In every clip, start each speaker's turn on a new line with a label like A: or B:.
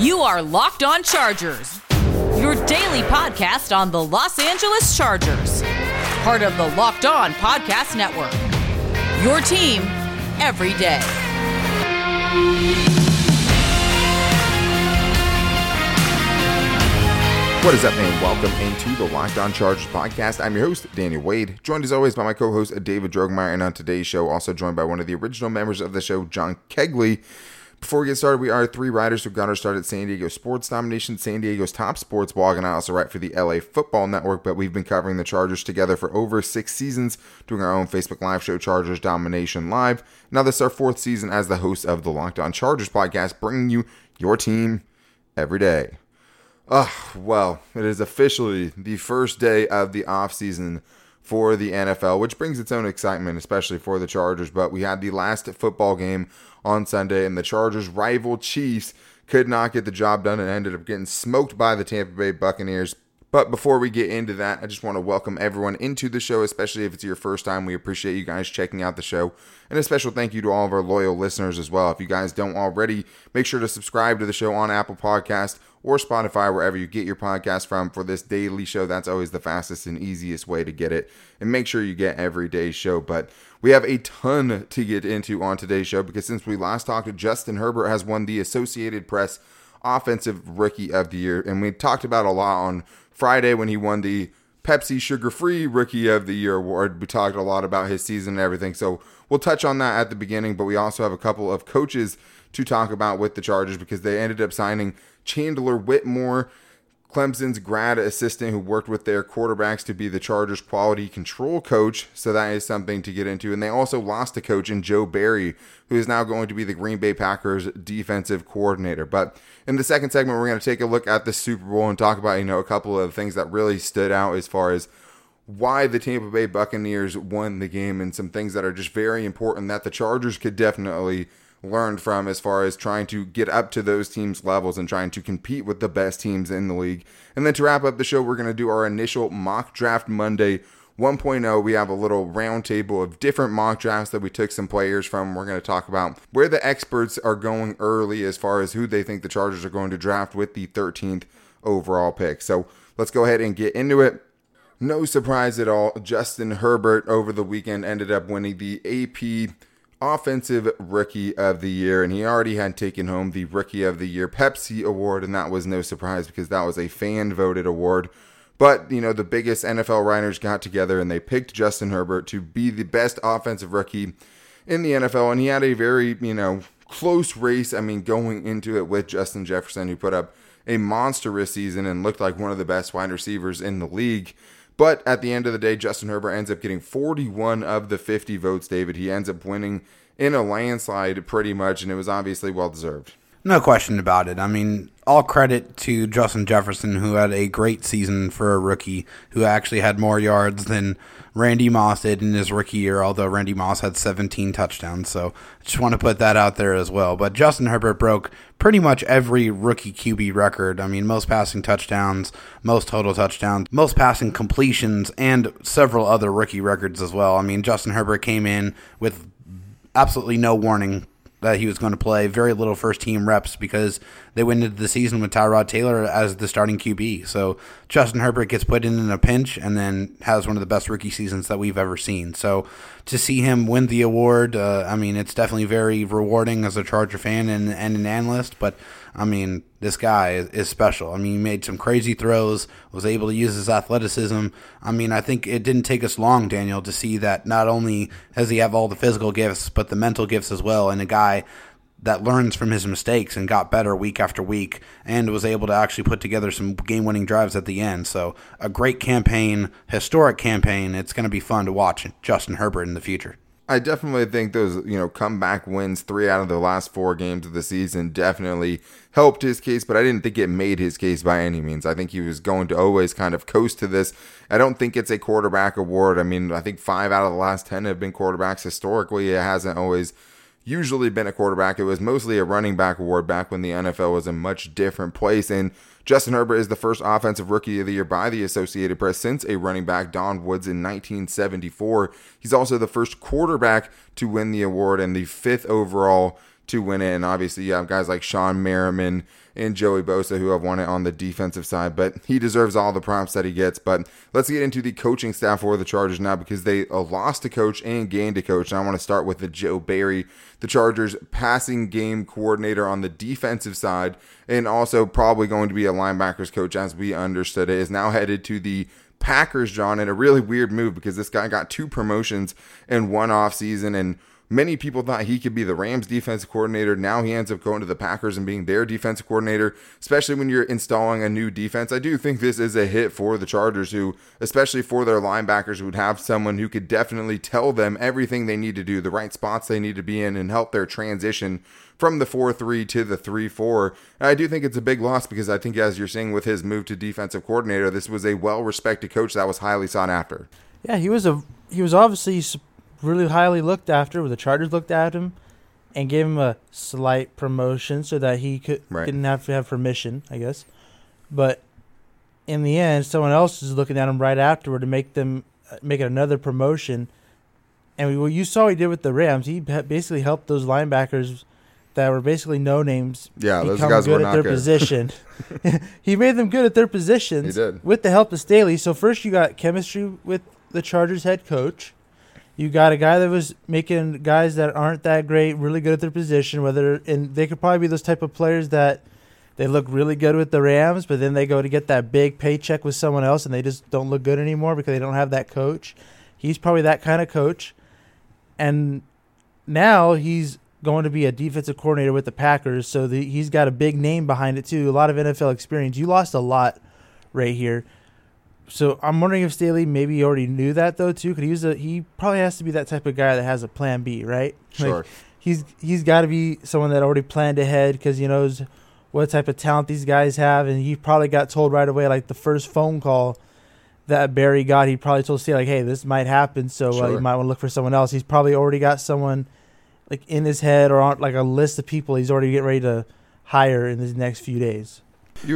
A: You are Locked On Chargers, your daily podcast on the Los Angeles Chargers, part of the Locked On Podcast Network. Your team every day.
B: What is up, and welcome into the Locked On Chargers podcast. I'm your host, Daniel Wade, joined as always by my co host, David Drogemeyer, and on today's show, also joined by one of the original members of the show, John Kegley. Before we get started, we are three writers who got our start at San Diego Sports Domination, San Diego's top sports blog, and I also write for the LA Football Network. But we've been covering the Chargers together for over six seasons, doing our own Facebook Live show, Chargers Domination Live. Now, this is our fourth season as the host of the Locked On Chargers podcast, bringing you your team every day. Oh, well, it is officially the first day of the offseason for the NFL, which brings its own excitement, especially for the Chargers. But we had the last football game on Sunday, and the Chargers' rival Chiefs could not get the job done and ended up getting smoked by the Tampa Bay Buccaneers. But before we get into that, I just want to welcome everyone into the show, especially if it's your first time. We appreciate you guys checking out the show. And a special thank you to all of our loyal listeners as well. If you guys don't already, make sure to subscribe to the show on Apple Podcast or Spotify, wherever you get your podcast from for this daily show. That's always the fastest and easiest way to get it. And make sure you get every day's show. But we have a ton to get into on today's show because since we last talked, Justin Herbert has won the Associated Press Offensive Rookie of the Year. And we talked about a lot on Friday when he won the Pepsi Sugar Free Rookie of the Year award. We talked a lot about his season and everything. So we'll touch on that at the beginning, but we also have a couple of coaches to talk about with the Chargers because they ended up signing Chandler Whitmer Clemson's grad assistant who worked with their quarterbacks to be the Chargers quality control coach. So that is something to get into. And they also lost a coach in Joe Barry, who is now going to be the Green Bay Packers defensive coordinator. But in the second segment, we're going to take a look at the Super Bowl and talk about, you know, a couple of things that really stood out as far as why the Tampa Bay Buccaneers won the game and some things that are just very important that the Chargers could definitely learned from as far as trying to get up to those teams' levels and trying to compete with the best teams in the league. And then to wrap up the show, we're going to do our initial mock draft Monday 1.0. We have a little roundtable of different mock drafts that we took some players from. We're going to talk about where the experts are going early as far as who they think the Chargers are going to draft with the 13th overall pick. So let's go ahead and get into it. No surprise at all, Justin Herbert over the weekend ended up winning the AP Offensive Rookie of the Year, and he already had taken home the Rookie of the Year Pepsi Award, and that was no surprise because that was a fan voted award. But, you know, the biggest NFL writers got together and they picked Justin Herbert to be the best offensive rookie in the NFL, and he had a very, you know, close race. I mean, going into it with Justin Jefferson, who put up a monstrous season and looked like one of the best wide receivers in the league. But at the end of the day, Justin Herbert ends up getting 41 of the 50 votes, David. He ends up winning in a landslide pretty much, and it was obviously well deserved.
C: No question about it. I mean, all credit to Justin Jefferson, who had a great season for a rookie, who actually had more yards than Randy Moss did in his rookie year, although Randy Moss had 17 touchdowns. So I just want to put that out there as well. But Justin Herbert broke pretty much every rookie QB record. I mean, most passing touchdowns, most total touchdowns, most passing completions, and several other rookie records as well. I mean, Justin Herbert came in with absolutely no warning that he was going to play very little first team reps because they went into the season with Tyrod Taylor as the starting QB. So Justin Herbert gets put in in a pinch and then has one of the best rookie seasons that we've ever seen. So to see him win the award, uh, I mean, it's definitely very rewarding as a Charger fan and, and an analyst. But I mean, this guy is, is, special. I mean, he made some crazy throws, was able to use his athleticism. I mean, I think it didn't take us long, Daniel, to see that not only does he have all the physical gifts, but the mental gifts as well. And a guy that learns from his mistakes and got better week after week and was able to actually put together some game winning drives at the end. So, a great campaign, historic campaign. It's going to be fun to watch Justin Herbert in the future.
B: I definitely think those, you know, comeback wins, three out of the last four games of the season, definitely helped his case, but I didn't think it made his case by any means. I think he was going to always kind of coast to this. I don't think it's a quarterback award. I mean, I think five out of the last 10 have been quarterbacks. Historically, it hasn't always usually been a quarterback. It was mostly a running back award back when the NFL was a much different place. And Justin Herbert is the first offensive rookie of the year by the Associated Press since a running back, Don Woods, in 1974. He's also the first quarterback to win the award and the fifth overall to win it. And obviously, you have guys like Shawne Merriman and Joey Bosa who have won it on the defensive side, but he deserves all the props that he gets. But let's get into the coaching staff for the Chargers now because they uh, lost a coach and gained a coach. And I want to start with the Joe Barry, the Chargers passing game coordinator on the defensive side, and also probably going to be a linebackers coach as we understood it, is now headed to the Packers, John, in a really weird move because this guy got two promotions in one off season and Many people thought he could be the Rams defensive coordinator. Now he ends up going to the Packers and being their defensive coordinator, especially when you're installing a new defense. I do think this is a hit for the Chargers, who, especially for their linebackers, would have someone who could definitely tell them everything they need to do, the right spots they need to be in, and help their transition from the 4 3 to the 3 4. I do think it's a big loss because I think, as you're saying, with his move to defensive coordinator, this was a well respected coach that was highly sought after.
D: Yeah, he was a he was obviously really highly looked after. Where the Chargers looked at him and gave him a slight promotion so that he could
B: Right.
D: didn't have to have permission, I guess. But in the end, someone else is looking at him right afterward to make them uh, make it another promotion. And we, well, you saw what he did with the Rams. He basically helped those linebackers that were basically no names
B: Yeah, those
D: become
B: guys
D: good at their
B: good.
D: position. he made them good at their positions.
B: He did.
D: with the help of Staley. So first you got chemistry with the Chargers head coach. You got a guy that was making guys that aren't that great really good at their position. Whether and they could probably be those type of players that they look really good with the Rams, but then they go to get that big paycheck with someone else and they just don't look good anymore because they don't have that coach. He's probably that kind of coach. And now he's going to be a defensive coordinator with the Packers, so the, he's got a big name behind it too. A lot of NFL experience. You lost a lot right here. So I'm wondering if Staley maybe already knew that though too. Could he use a he probably has to be that type of guy that has a plan B, right? Like,
B: Sure.
D: he's he's got to be someone that already planned ahead because he knows what type of talent these guys have, and he probably got told right away, like the first phone call that Barry got, he probably told Staley like, "Hey, this might happen, so uh, you might want to look for someone else." He's probably already got someone like in his head or on like a list of people he's already getting ready to hire in these next few days.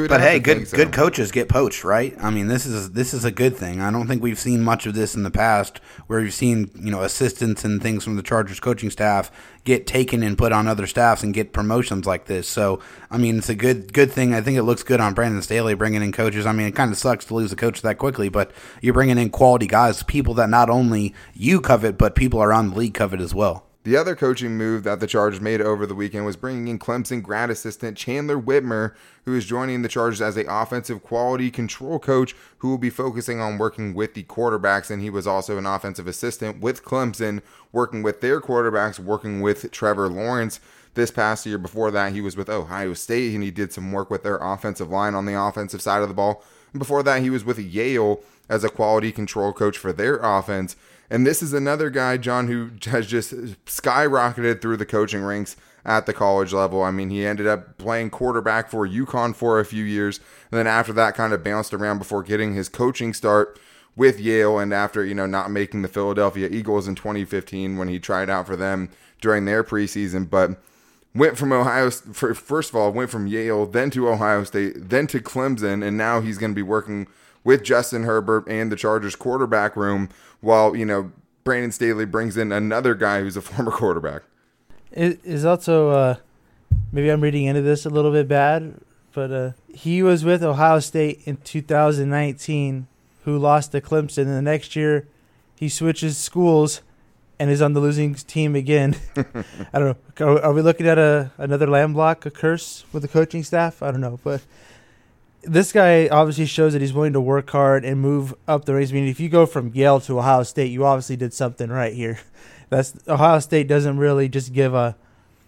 C: But hey, good
B: so.
C: good coaches get poached, right? I mean, this is this is a good thing. I don't think we've seen much of this in the past, where we've seen you know assistants and things from the Chargers coaching staff get taken and put on other staffs and get promotions like this. So, I mean, it's a good good thing. I think it looks good on Brandon Staley bringing in coaches. I mean, it kind of sucks to lose a coach that quickly, but you're bringing in quality guys, people that not only you covet, but people around the league covet as well.
B: The other coaching move that the Chargers made over the weekend was bringing in Clemson grad assistant Chandler Whitmer, who is joining the Chargers as a offensive quality control coach who will be focusing on working with the quarterbacks. And he was also an offensive assistant with Clemson, working with their quarterbacks, working with Trevor Lawrence. This past year, before that, he was with Ohio State and he did some work with their offensive line on the offensive side of the ball. And before that, he was with Yale as a quality control coach for their offense. And this is another guy, John, who has just skyrocketed through the coaching ranks at the college level. I mean, he ended up playing quarterback for UConn for a few years. And then after that, kind of bounced around before getting his coaching start with Yale. And after, you know, not making the Philadelphia Eagles in 2015 when he tried out for them during their preseason. But went from Ohio, first of all, went from Yale, then to Ohio State, then to Clemson. And now he's going to be working with Justin Herbert and the Chargers quarterback room while, you know, Brandon Staley brings in another guy who's a former quarterback.
D: It is also uh, maybe I'm reading into this a little bit bad, but uh, he was with Ohio State in 2019, who lost to Clemson, and the next year he switches schools and is on the losing team again. I don't know. Are, we looking at a another land block, a curse with the coaching staff? I don't know, but this guy obviously shows that he's willing to work hard and move up the ranks. I mean, if you go from Yale to Ohio State, you obviously did something right here. That's Ohio State doesn't really just give a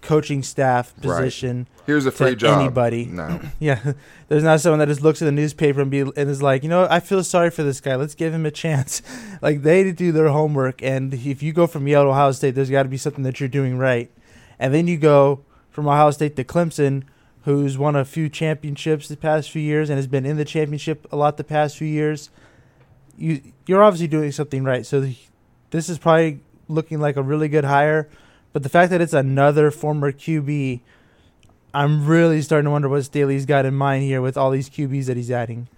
D: coaching staff
B: Right.
D: position.
B: Here's a
D: To
B: free job.
D: anybody.
B: No.
D: Yeah, there's not someone that just looks at the newspaper and be and is like, you know, I feel sorry for this guy. Let's give him a chance. like they do their homework, and if you go from Yale to Ohio State, there's got to be something that you're doing right. And then you go from Ohio State to Clemson, who's won a few championships the past few years and has been in the championship a lot the past few years. You you're obviously doing something right. So the, this is probably looking like a really good hire. But the fact that it's another former QB, I'm really starting to wonder what Staley's got in mind here with all these QBs that he's adding.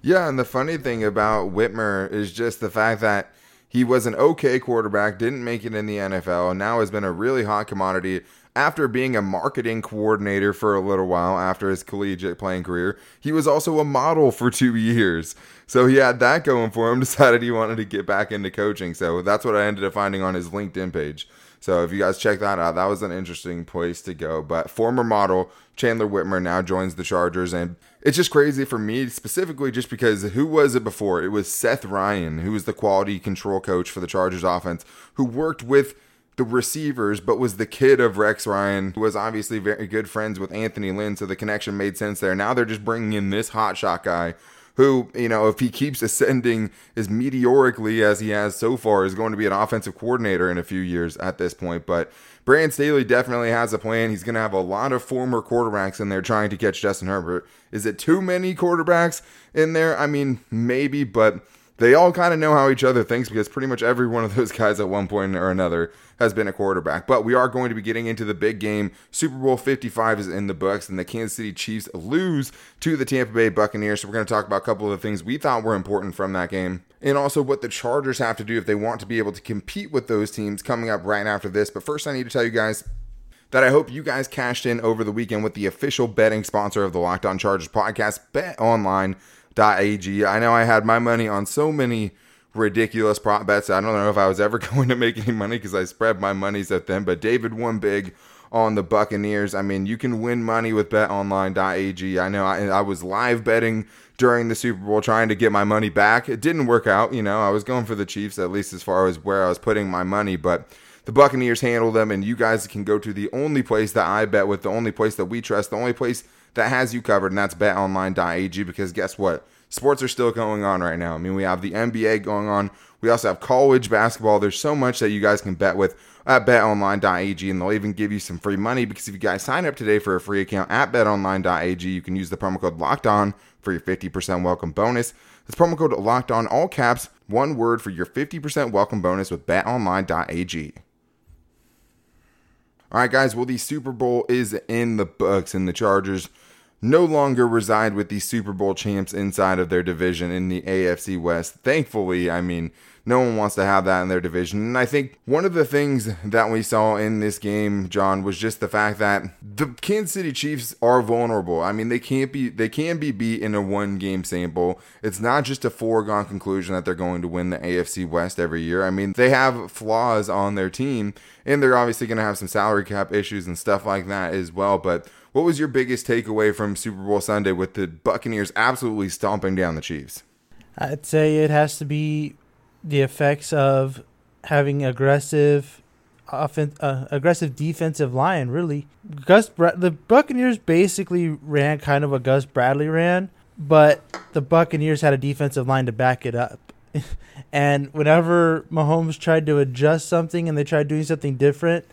B: Yeah, and the funny thing about Whitmer is just the fact that he was an okay quarterback, didn't make it in the NFL, and now has been a really hot commodity after being a marketing coordinator for a little while after his collegiate playing career, he was also a model for two years. So he had that going for him, decided he wanted to get back into coaching. So that's what I ended up finding on his LinkedIn page. So if you guys check that out, that was an interesting place to go. But former model Chandler Whitmer now joins the Chargers, and it's just crazy for me specifically just because who was it before? It was Seth Ryan, who was the quality control coach for the Chargers offense, who worked with the receivers, but was the kid of Rex Ryan, who was obviously very good friends with Anthony Lynn, so the connection made sense there. Now they're just bringing in this hotshot guy who, you know, if he keeps ascending as meteorically as he has so far, is going to be an offensive coordinator in a few years at this point. But Brandon Staley definitely has a plan. He's going to have a lot of former quarterbacks in there trying to catch Justin Herbert. Is it too many quarterbacks in there? I mean, maybe, but they all kind of know how each other thinks because pretty much every one of those guys at one point or another has been a quarterback. But we are going to be getting into the big game. Super Bowl 55 is in the books, and the Kansas City Chiefs lose to the Tampa Bay Buccaneers. So we're going to talk about a couple of the things we thought were important from that game. And also what the Chargers have to do if they want to be able to compete with those teams coming up right after this. But first, I need to tell you guys that I hope you guys cashed in over the weekend with the official betting sponsor of the Locked On Chargers podcast, Bet Online ag. I know I had my money on so many ridiculous prop bets. I don't know if I was ever going to make any money because I spread my monies at them, but David won big on the Buccaneers. I mean, you can win money with betonline.ag. I know I, I was live betting during the Super Bowl trying to get my money back. It didn't work out. You know, I was going for the Chiefs at least as far as where I was putting my money, but the Buccaneers handle them, and you guys can go to the only place that I bet with, the only place that we trust, the only place that has you covered, and that's betonline.ag because guess what? Sports are still going on right now. I mean, we have the NBA going on. We also have college basketball. There's so much that you guys can bet with at betonline.ag, and they'll even give you some free money because if you guys sign up today for a free account at betonline.ag, you can use the promo code locked on for your 50% welcome bonus. That's promo code locked on, all caps, one word for your 50% welcome bonus with betonline.ag. All right, guys. Well, the Super Bowl is in the books, and the Chargers no longer reside with the Super Bowl champs inside of their division in the AFC West. Thankfully, I mean, no one wants to have that in their division. And I think one of the things that we saw in this game, John, was just the fact that the Kansas City Chiefs are vulnerable. I mean, they can't be they can be beat in a one game sample. It's not just a foregone conclusion that they're going to win the AFC West every year. I mean, they have flaws on their team and they're obviously going to have some salary cap issues and stuff like that as well, but what was your biggest takeaway from Super Bowl Sunday with the Buccaneers absolutely stomping down the Chiefs?
D: I'd say it has to be the effects of having aggressive offen- uh, aggressive defensive line really. Gus the Buccaneers basically ran kind of what Gus Bradley ran but the Buccaneers had a defensive line to back it up. And whenever Mahomes tried to adjust something and they tried doing something different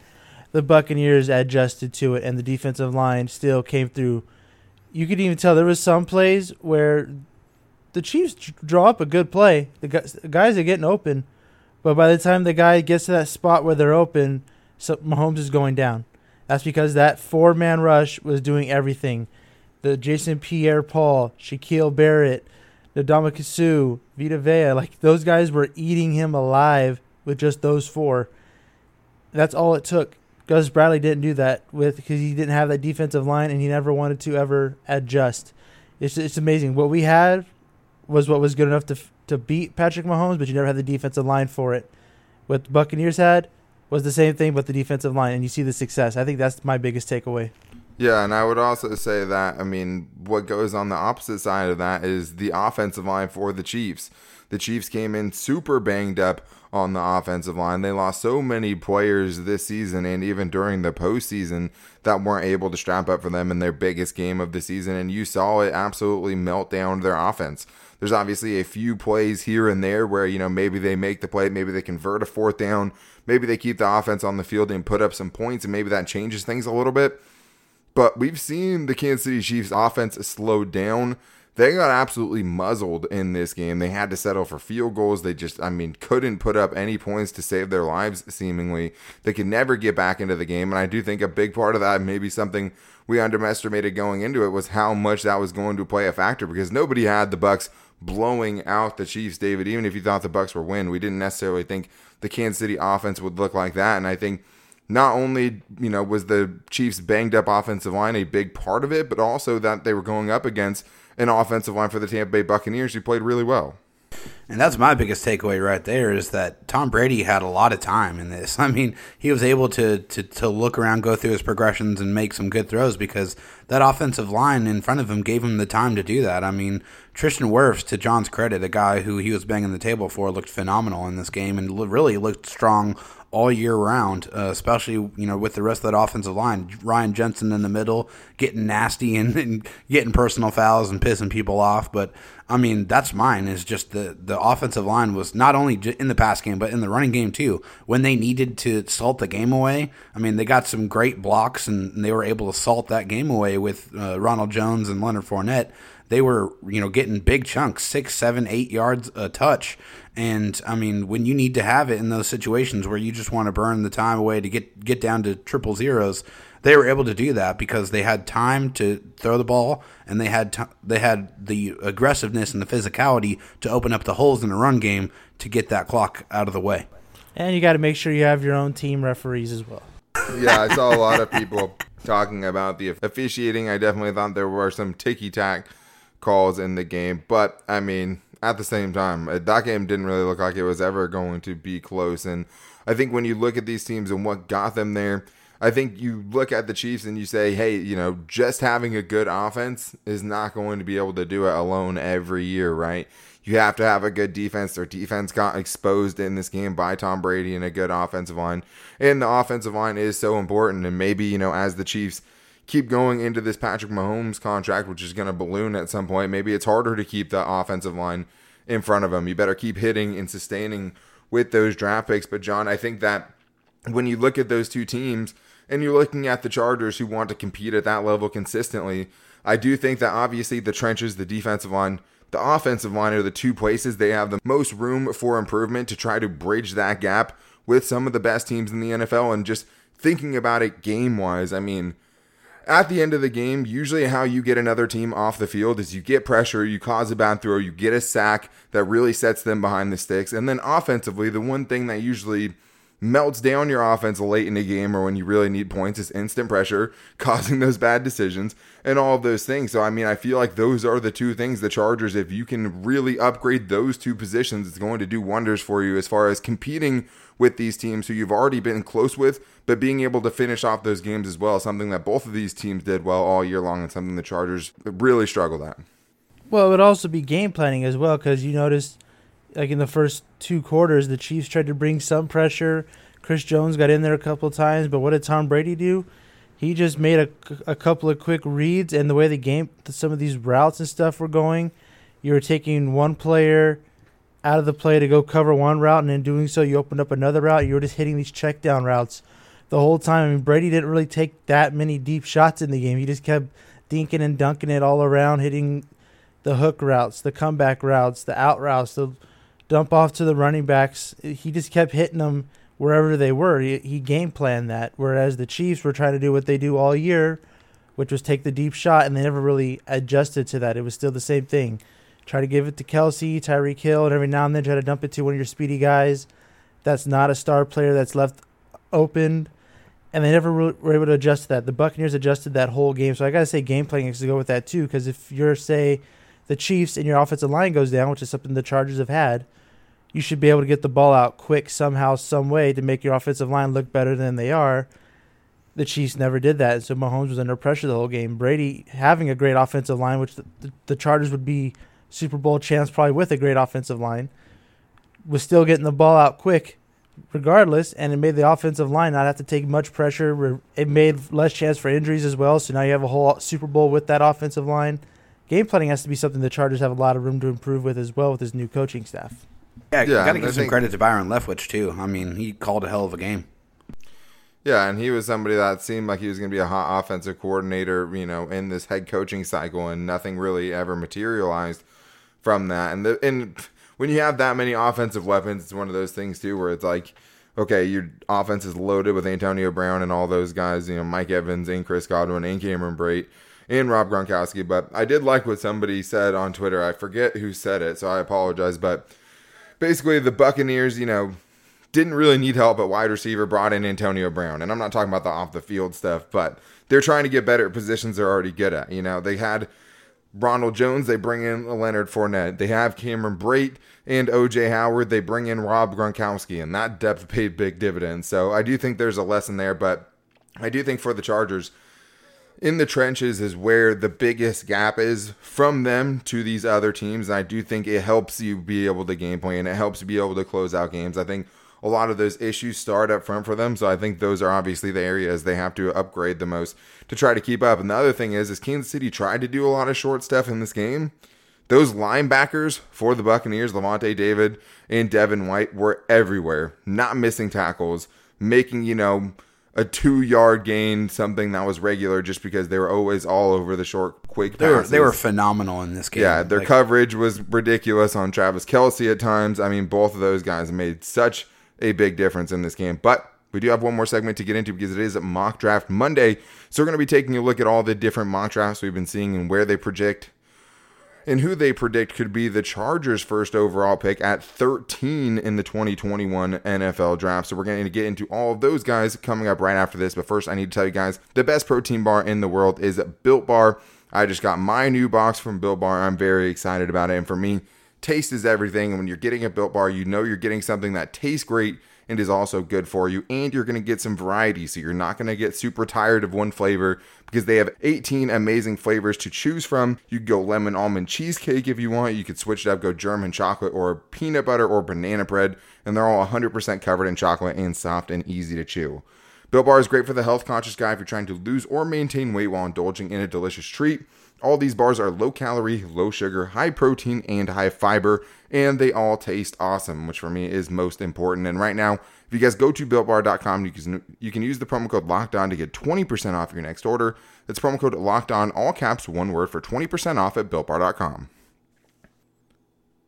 D: the Buccaneers adjusted to it and the defensive line still came through. You could even tell there was some plays where the Chiefs draw up a good play. The guys, are getting open, but by the time the guy gets to that spot where they're open, so Mahomes is going down. That's because that four man rush was doing everything. The Jason Pierre Paul, Shaquille Barrett, the Suh, Vita Vea, like those guys were eating him alive with just those four. That's all it took. Gus Bradley didn't do that with because he didn't have that defensive line and he never wanted to ever adjust. It's it's amazing what we had was what was good enough to to beat Patrick Mahomes, but you never had the defensive line for it. What the Buccaneers had was the same thing, but the defensive line, and you see the success. I think that's my biggest takeaway.
B: Yeah, and I would also say that I mean, what goes on the opposite side of that is the offensive line for the Chiefs. The Chiefs came in super banged up on the offensive line. They lost so many players this season and even during the postseason that weren't able to strap up for them in their biggest game of the season. And you saw it absolutely melt down their offense. There's obviously a few plays here and there where, you know, maybe they make the play, maybe they convert a fourth down, maybe they keep the offense on the field and put up some points, and maybe that changes things a little bit. But we've seen the Kansas City Chiefs offense slow down. They got absolutely muzzled in this game. They had to settle for field goals. They just, I mean, couldn't put up any points to save their lives, seemingly. They could never get back into the game. And I do think a big part of that, maybe something we underestimated going into it, was how much that was going to play a factor because nobody had the Bucks blowing out the Chiefs, David. Even if you thought the Bucks were win, we didn't necessarily think the Kansas City offense would look like that. And I think not only you know was the Chiefs banged up offensive line a big part of it, but also that they were going up against an offensive line for the Tampa Bay Buccaneers who played really well.
C: And that's my biggest takeaway right there is that Tom Brady had a lot of time in this. I mean, he was able to, to, to look around, go through his progressions, and make some good throws because that offensive line in front of him gave him the time to do that. I mean, Tristan Wirfs, to John's credit, a guy who he was banging the table for, looked phenomenal in this game and really looked strong all year round, uh, especially you know with the rest of that offensive line. Ryan Jensen in the middle, getting nasty and, and, getting personal fouls and pissing people off. But I mean, that's mine. Is just the the offensive line was not only in the pass game but in the running game too. When they needed to salt the game away, I mean, they got some great blocks and, they were able to salt that game away with uh, Ronald Jones and Leonard Fournette they were you know getting big chunks, six, seven, eight yards a touch. And I mean, when you need to have it in those situations where you just want to burn the time away to get get down to triple zeros, they were able to do that because they had time to throw the ball and they had t- they had the aggressiveness and the physicality to open up the holes in the run game to get that clock out of the way.
D: And you got to make sure you have your own team referees as well.
B: yeah, I saw a lot of people talking about the officiating. I definitely thought there were some ticky tack calls in the game. But I mean, at the same time, uh, that game didn't really look like it was ever going to be close. And I think when you look at these teams and what got them there, I think you look at the Chiefs and you say, hey, you know, just having a good offense is not going to be able to do it alone every year, right? You have to have a good defense. Their defense got exposed in this game by Tom Brady and a good offensive line. And the offensive line is so important. And maybe, you know, as the Chiefs keep going into this Patrick Mahomes contract, which is going to balloon at some point, maybe it's harder to keep the offensive line in front of him. You better keep hitting and sustaining with those draft picks. But, John, I think that when you look at those two teams and you're looking at the Chargers who want to compete at that level consistently, I do think that obviously the trenches, the defensive line, the offensive line are the two places they have the most room for improvement to try to bridge that gap with some of the best teams in the NFL. And just thinking about it game wise, I mean, at the end of the game, usually how you get another team off the field is you get pressure, you cause a bad throw, you get a sack that really sets them behind the sticks. And then offensively, the one thing that usually melts down your offense late in the game or when you really need points is instant pressure, causing those bad decisions and all of those things. So, I mean, I feel like those are the two things the Chargers, if you can really upgrade those two positions, it's going to do wonders for you as far as competing with these teams who you've already been close with, but being able to finish off those games as well, something that both of these teams did well all year long, and something the Chargers really struggled at.
D: Well, it would also be game planning as well, because you noticed, like in the first two quarters, the Chiefs tried to bring some pressure. Chris Jones got in there a couple times, but what did Tom Brady do? He just made a, a couple of quick reads, and the way the game, some of these routes and stuff were going, you were taking one player out of the play to go cover one route, and in doing so, you opened up another route. You were just hitting these check down routes the whole time. I mean, Brady didn't really take that many deep shots in the game. He just kept dinking and dunking it all around, hitting the hook routes, the comeback routes, the out routes, the dump off to the running backs. He just kept hitting them wherever they were. He, he game planned that. Whereas the Chiefs were trying to do what they do all year, which was take the deep shot, and they never really adjusted to that. It was still the same thing Try to give it to Kelce, Tyreek Hill, and every now and then try to dump it to one of your speedy guys that's not a star player that's left open. And they never were able to adjust to that. The Buccaneers adjusted that whole game. So I got to say, game planning has to go with that too. Because if you're, say, the Chiefs and your offensive line goes down, which is something the Chargers have had, you should be able to get the ball out quick somehow, some way to make your offensive line look better than they are. The Chiefs never did that, so Mahomes was under pressure the whole game. Brady having a great offensive line, which the, the, the Chargers would be Super Bowl chance, probably with a great offensive line, was still getting the ball out quick, regardless, and it made the offensive line not have to take much pressure. It made less chance for injuries as well. So now you have a whole Super Bowl with that offensive line. Game planning has to be something the Chargers have a lot of room to improve with as well with his new coaching staff.
C: Yeah, yeah got to give some credit to Byron Leftwich too. I mean, he called a hell of a game.
B: Yeah, and he was somebody that seemed like he was going to be a hot offensive coordinator, you know, in this head coaching cycle, and nothing really ever materialized from that. And the and when you have that many offensive weapons, it's one of those things too where it's like, okay, your offense is loaded with Antonio Brown and all those guys, you know, Mike Evans and Chris Godwin and Cameron Brate and Rob Gronkowski. But I did like what somebody said on Twitter. I forget who said it, so I apologize. But basically, the Buccaneers, you know, didn't really need help at wide receiver, brought in Antonio Brown. And I'm not talking about the off the field stuff, but they're trying to get better at positions they're already good at. You know, they had Ronald Jones, they bring in Leonard Fournette. They have Cameron Brate and OJ Howard. They bring in Rob Gronkowski, and that depth paid big dividends. So I do think there's a lesson there, but I do think for the Chargers, in the trenches is where the biggest gap is from them to these other teams. And I do think it helps you be able to game plan. And it helps you be able to close out games. I think a lot of those issues start up front for them. So I think those are obviously the areas they have to upgrade the most to try to keep up. And the other thing is, is Kansas City tried to do a lot of short stuff in this game. Those linebackers for the Buccaneers, Lavonte David and Devin White, were everywhere, not missing tackles, making, you know, a two yard gain, something that was regular just because they were always all over the short, quick
C: They were,
B: passes.
C: they were phenomenal in this game.
B: Yeah, their
C: Like,
B: coverage was ridiculous on Travis Kelce at times. I mean, both of those guys made such a big difference in this game. But we do have one more segment to get into because it is Mock Draft Monday. So we're going to be taking a look at all the different mock drafts we've been seeing and where they project and who they predict could be the Chargers' first overall pick at 13 in the 2021 NFL draft. So we're going to get into all of those guys coming up right after this. But first, I need to tell you guys the best protein bar in the world is Built Bar. I just got my new box from Built Bar. I'm very excited about it. And for me, taste is everything. And when you're getting a Built Bar, you know you're getting something that tastes great and is also good for you. And you're going to get some variety. So you're not going to get super tired of one flavor because they have 18 amazing flavors to choose from. You go lemon almond cheesecake if you want. You could switch it up, go German chocolate or peanut butter or banana bread. And they're all 100% covered in chocolate and soft and easy to chew. Built Bar is great for the health conscious guy if you're trying to lose or maintain weight while indulging in a delicious treat. All these bars are low calorie, low sugar, high protein, and high fiber, and they all taste awesome, which for me is most important. And right now, if you guys go to builtbar.com, you can you can use the promo code Locked On to get 20% off your next order. That's promo code Locked On, all caps, one word for 20% off at builtbar.com.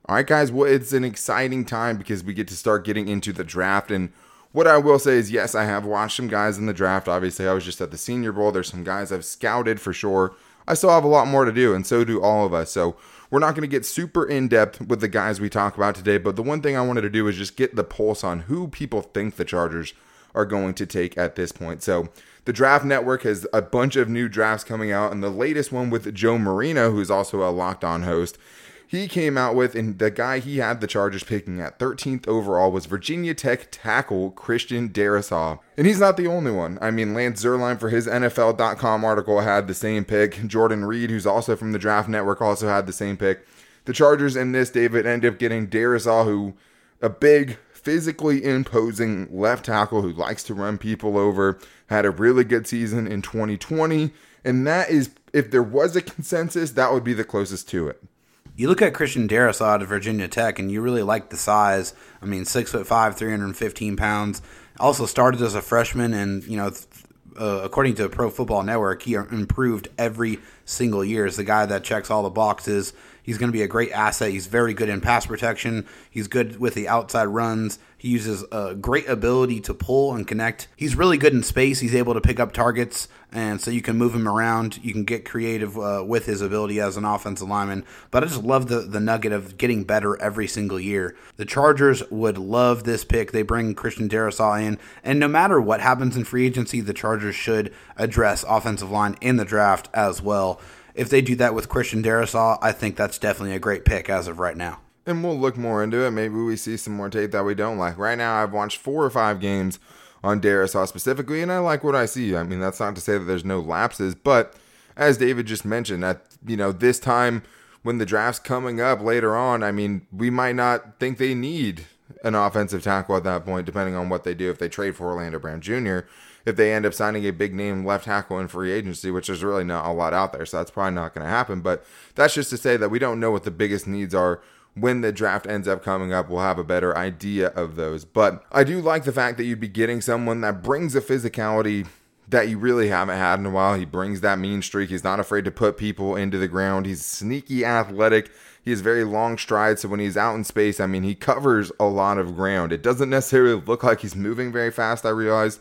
B: All right, guys. Well, it's an exciting time because we get to start getting into the draft. And what I will say is, yes, I have watched some guys in the draft. Obviously, I was just at the Senior Bowl. There's some guys I've scouted for sure. I still have a lot more to do, and so do all of us. So we're not going to get super in depth with the guys we talk about today. But the one thing I wanted to do is just get the pulse on who people think the Chargers are going to take at this point. So the Draft Network has a bunch of new drafts coming out, and the latest one with Joe Marino, who's also a locked on host. He came out with, and the guy he had the Chargers picking at 13th overall was Virginia Tech tackle Christian Darrisaw. And he's not the only one. I mean, Lance Zierlein for his NFL.com article had the same pick. Jordan Reid, who's also from the Draft Network, also had the same pick. The Chargers in this, David, end up getting Darrisaw, who a big, physically imposing left tackle who likes to run people over, had a really good season in 2020. And that is, if there was a consensus, that would be the closest to it.
C: You look at Christian Darrisaw out of Virginia Tech, and you really like the size. I mean, six foot five, three hundred and fifteen pounds. Also started as a freshman, and you know, th- uh, according to Pro Football Network, he improved every single year. Is the guy that checks all the boxes. He's going to be a great asset. He's very good in pass protection. He's good with the outside runs. He uses a great ability to pull and connect. He's really good in space. He's able to pick up targets, and so you can move him around. You can get creative uh, with his ability as an offensive lineman. But I just love the, the nugget of getting better every single year. The Chargers would love this pick. They bring Christian Darrisaw in, and no matter what happens in free agency, the Chargers should address offensive line in the draft as well. If they do that with Christian Darrisaw, I think that's definitely a great pick as of right now.
B: And we'll look more into it. Maybe we see some more tape that we don't like. Right now, I've watched four or five games on Darrisaw specifically, and I like what I see. I mean, that's not to say that there's no lapses, but as David just mentioned, at you know this time when the draft's coming up later on, I mean, we might not think they need an offensive tackle at that point, depending on what they do. If they trade for Orlando Brown Jr., if they end up signing a big name left tackle in free agency, which there's really not a lot out there, so that's probably not going to happen. But that's just to say that we don't know what the biggest needs are when the draft ends up coming up, we'll have a better idea of those. But I do like the fact that you'd be getting someone that brings a physicality that you really haven't had in a while. He brings that mean streak. He's not afraid to put people into the ground. He's sneaky athletic. He has very long strides. So when he's out in space, I mean, he covers a lot of ground. It doesn't necessarily look like he's moving very fast, I realize,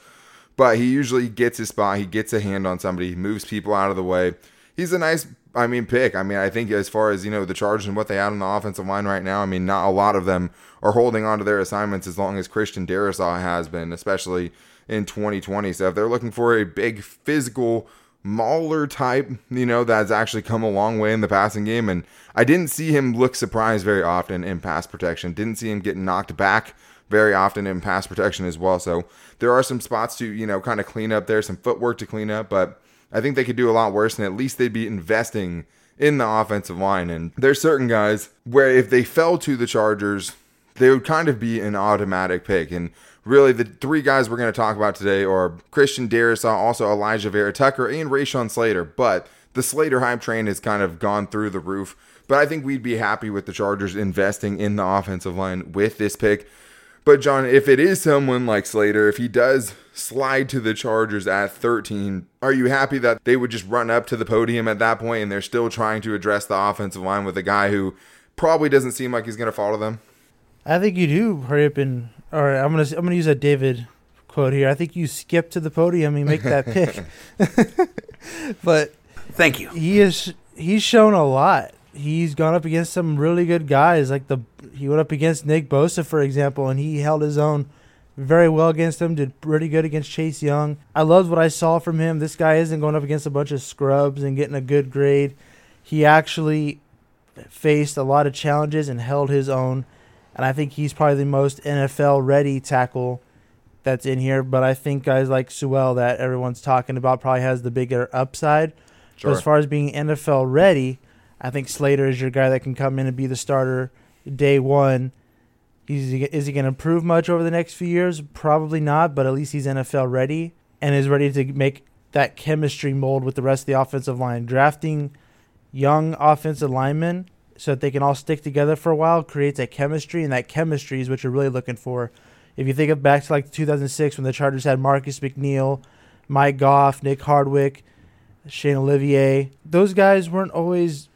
B: but he usually gets his spot. He gets a hand on somebody, he moves people out of the way. He's a nice I mean, pick. I mean, I think as far as you know, the Chargers and what they have on the offensive line right now. I mean, not a lot of them are holding on to their assignments as long as Christian Darrisaw has been, especially in 2020. So if they're looking for a big physical mauler type, you know, that's actually come a long way in the passing game, and I didn't see him look surprised very often in pass protection. Didn't see him get knocked back very often in pass protection as well. So there are some spots to, you know, kind of clean up there, some footwork to clean up, but I think they could do a lot worse, and at least they'd be investing in the offensive line. And there's certain guys where if they fell to the Chargers, they would kind of be an automatic pick. And really, the three guys we're going to talk about today are Christian Darrisaw, also Alijah Vera Tucker, and Rashawn Slater. But the Slater hype train has kind of gone through the roof. But I think we'd be happy with the Chargers investing in the offensive line with this pick. But John, if it is someone like Slater, if he does slide to the Chargers at 13, are you happy that they would just run up to the podium at that point and they're still trying to address the offensive line with a guy who probably doesn't seem like he's going to follow them?
D: I think you do hurry up and. All right, I'm gonna I'm gonna use a David quote here. I think you skip to the podium and make that pick. but
C: thank you.
D: He is he's shown a lot. He's gone up against some really good guys. Like the he went up against Nick Bosa, for example, and he held his own very well against him. Did pretty good against Chase Young. I loved what I saw from him. This guy isn't going up against a bunch of scrubs and getting a good grade. He actually faced a lot of challenges and held his own. And I think he's probably the most NFL ready tackle that's in here. But I think guys like Sewell that everyone's talking about probably has the bigger upside. Sure. But as far as being NFL ready, I think Slater is your guy that can come in and be the starter day one. Is he, is he going to improve much over the next few years? Probably not, but at least he's NFL ready and is ready to make that chemistry mold with the rest of the offensive line. Drafting young offensive linemen so that they can all stick together for a while creates a chemistry, and that chemistry is what you're really looking for. If you think of back to like 2006 when the Chargers had Marcus McNeill, Mike Goff, Nick Hardwick, Shane Olivea, those guys weren't always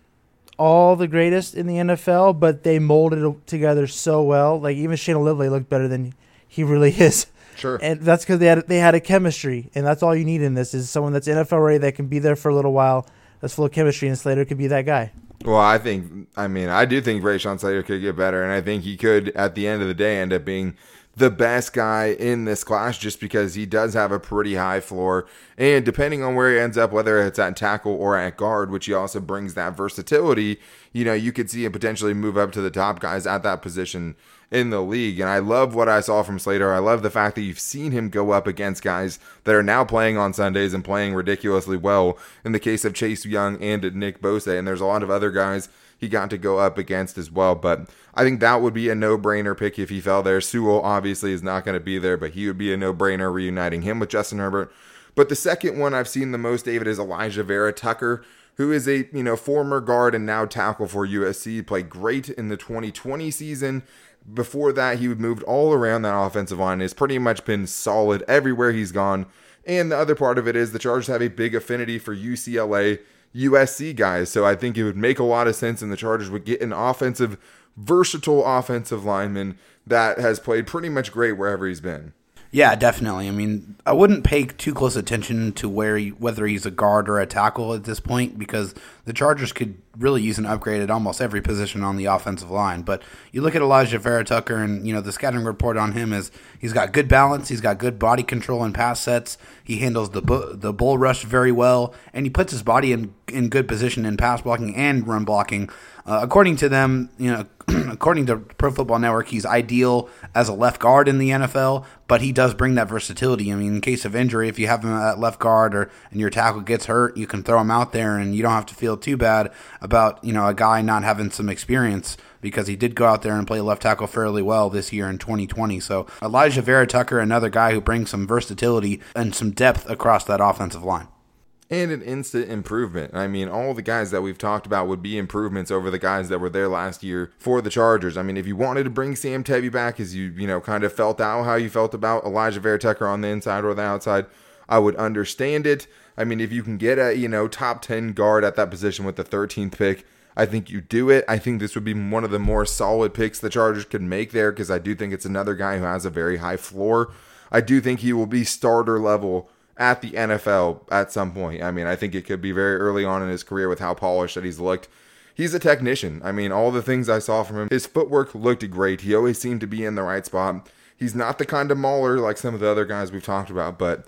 D: all the greatest in the NFL, but they molded together so well. Like even Shane Olivea looked better than he really is.
B: Sure.
D: And that's because they had they had a chemistry, and that's all you need in this is someone that's NFL ready that can be there for a little while, that's full of chemistry, and Slater could be that guy.
B: Well, I think, I mean, I do think Rashawn Slater could get better, and I think he could, at the end of the day, end up being the best guy in this class just because he does have a pretty high floor. And depending on where he ends up, whether it's at tackle or at guard, which he also brings that versatility, you know, you could see him potentially move up to the top guys at that position in the league. And I love what I saw from Slater. I love the fact that you've seen him go up against guys that are now playing on Sundays and playing ridiculously well in the case of Chase Young and Nick Bosa. And there's a lot of other guys he got to go up against as well. But I think that would be a no brainer pick if he fell there. Sewell obviously is not going to be there, but he would be a no brainer reuniting him with Justin Herbert. But the second one I've seen the most, David, is Alijah Vera Tucker, who is a you know former guard and now tackle for USC. Played great in the 2020 season. Before that, he moved all around that offensive line. Has pretty much been solid everywhere he's gone. And the other part of it is the Chargers have a big affinity for UCLA USC guys. So I think it would make a lot of sense, and the Chargers would get an offensive, versatile offensive lineman that has played pretty much great wherever he's been.
C: Yeah, definitely. I mean, I wouldn't pay too close attention to where he, whether he's a guard or a tackle at this point because the Chargers could really use an upgrade at almost every position on the offensive line. But you look at Alijah Vera Tucker, and you know the scouting report on him is he's got good balance, he's got good body control and pass sets, he handles the bu- the bull rush very well, and he puts his body in in good position in pass blocking and run blocking. Uh, according to them, you know, according to Pro Football Network, he's ideal as a left guard in the NFL, but he does bring that versatility. I mean, in case of injury, if you have him at left guard or and your tackle gets hurt, you can throw him out there, and you don't have to feel too bad about you know a guy not having some experience because he did go out there and play left tackle fairly well this year in 2020. So Alijah Vera Tucker, another guy who brings some versatility and some depth across that offensive line
B: and an instant improvement. I mean, all the guys that we've talked about would be improvements over the guys that were there last year for the Chargers. I mean, if you wanted to bring Sam Tevi back, as you you know kind of felt out how you felt about Alijah Vera Tucker on the inside or the outside, I would understand it. I mean, if you can get a you know top ten guard at that position with the 13th pick. I think you do it. I think this would be one of the more solid picks the Chargers could make there because I do think it's another guy who has a very high floor. I do think he will be starter level at the NFL at some point. I mean, I think it could be very early on in his career with how polished that he's looked. He's a technician. I mean, all the things I saw from him, his footwork looked great. He always seemed to be in the right spot. He's not the kind of mauler like some of the other guys we've talked about, but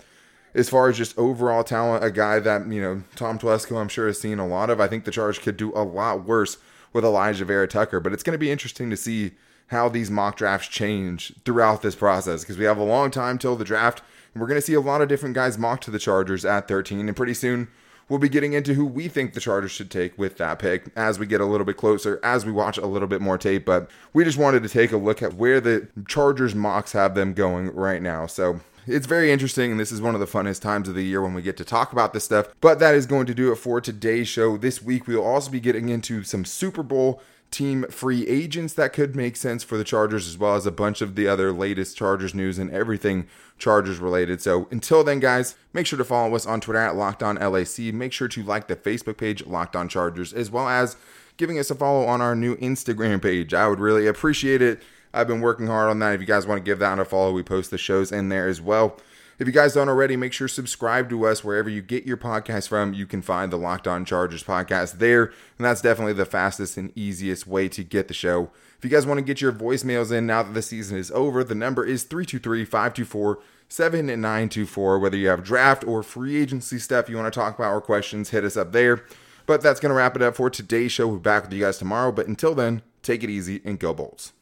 B: as far as just overall talent, a guy that, you know, Tom Telesco, I'm sure, has seen a lot of. I think the Chargers could do a lot worse with Alijah Vera Tucker, but it's going to be interesting to see how these mock drafts change throughout this process because we have a long time till the draft, we're going to see a lot of different guys mocked to the Chargers at 13, and pretty soon we'll be getting into who we think the Chargers should take with that pick as we get a little bit closer, as we watch a little bit more tape. But we just wanted to take a look at where the Chargers mocks have them going right now. So it's very interesting, and this is one of the funnest times of the year when we get to talk about this stuff. But that is going to do it for today's show. This week, we'll also be getting into some Super Bowl team free agents that could make sense for the Chargers, as well as a bunch of the other latest Chargers news and everything Chargers related. So until then, guys, make sure to follow us on Twitter at Locked On LAC. Make sure to like the Facebook page Locked On Chargers, as well as giving us a follow on our new Instagram page. I would really appreciate it. I've been working hard on that. If you guys want to give that a follow, we post the shows in there as well. If you guys don't already, make sure subscribe to us wherever you get your podcast from. You can find the Locked On Chargers podcast there, and that's definitely the fastest and easiest way to get the show. If you guys want to get your voicemails in now that the season is over, the number is 323 524 7924. Whether you have draft or free agency stuff you want to talk about or questions, hit us up there. But that's going to wrap it up for today's show. We'll be back with you guys tomorrow. But until then, take it easy and go Bolts.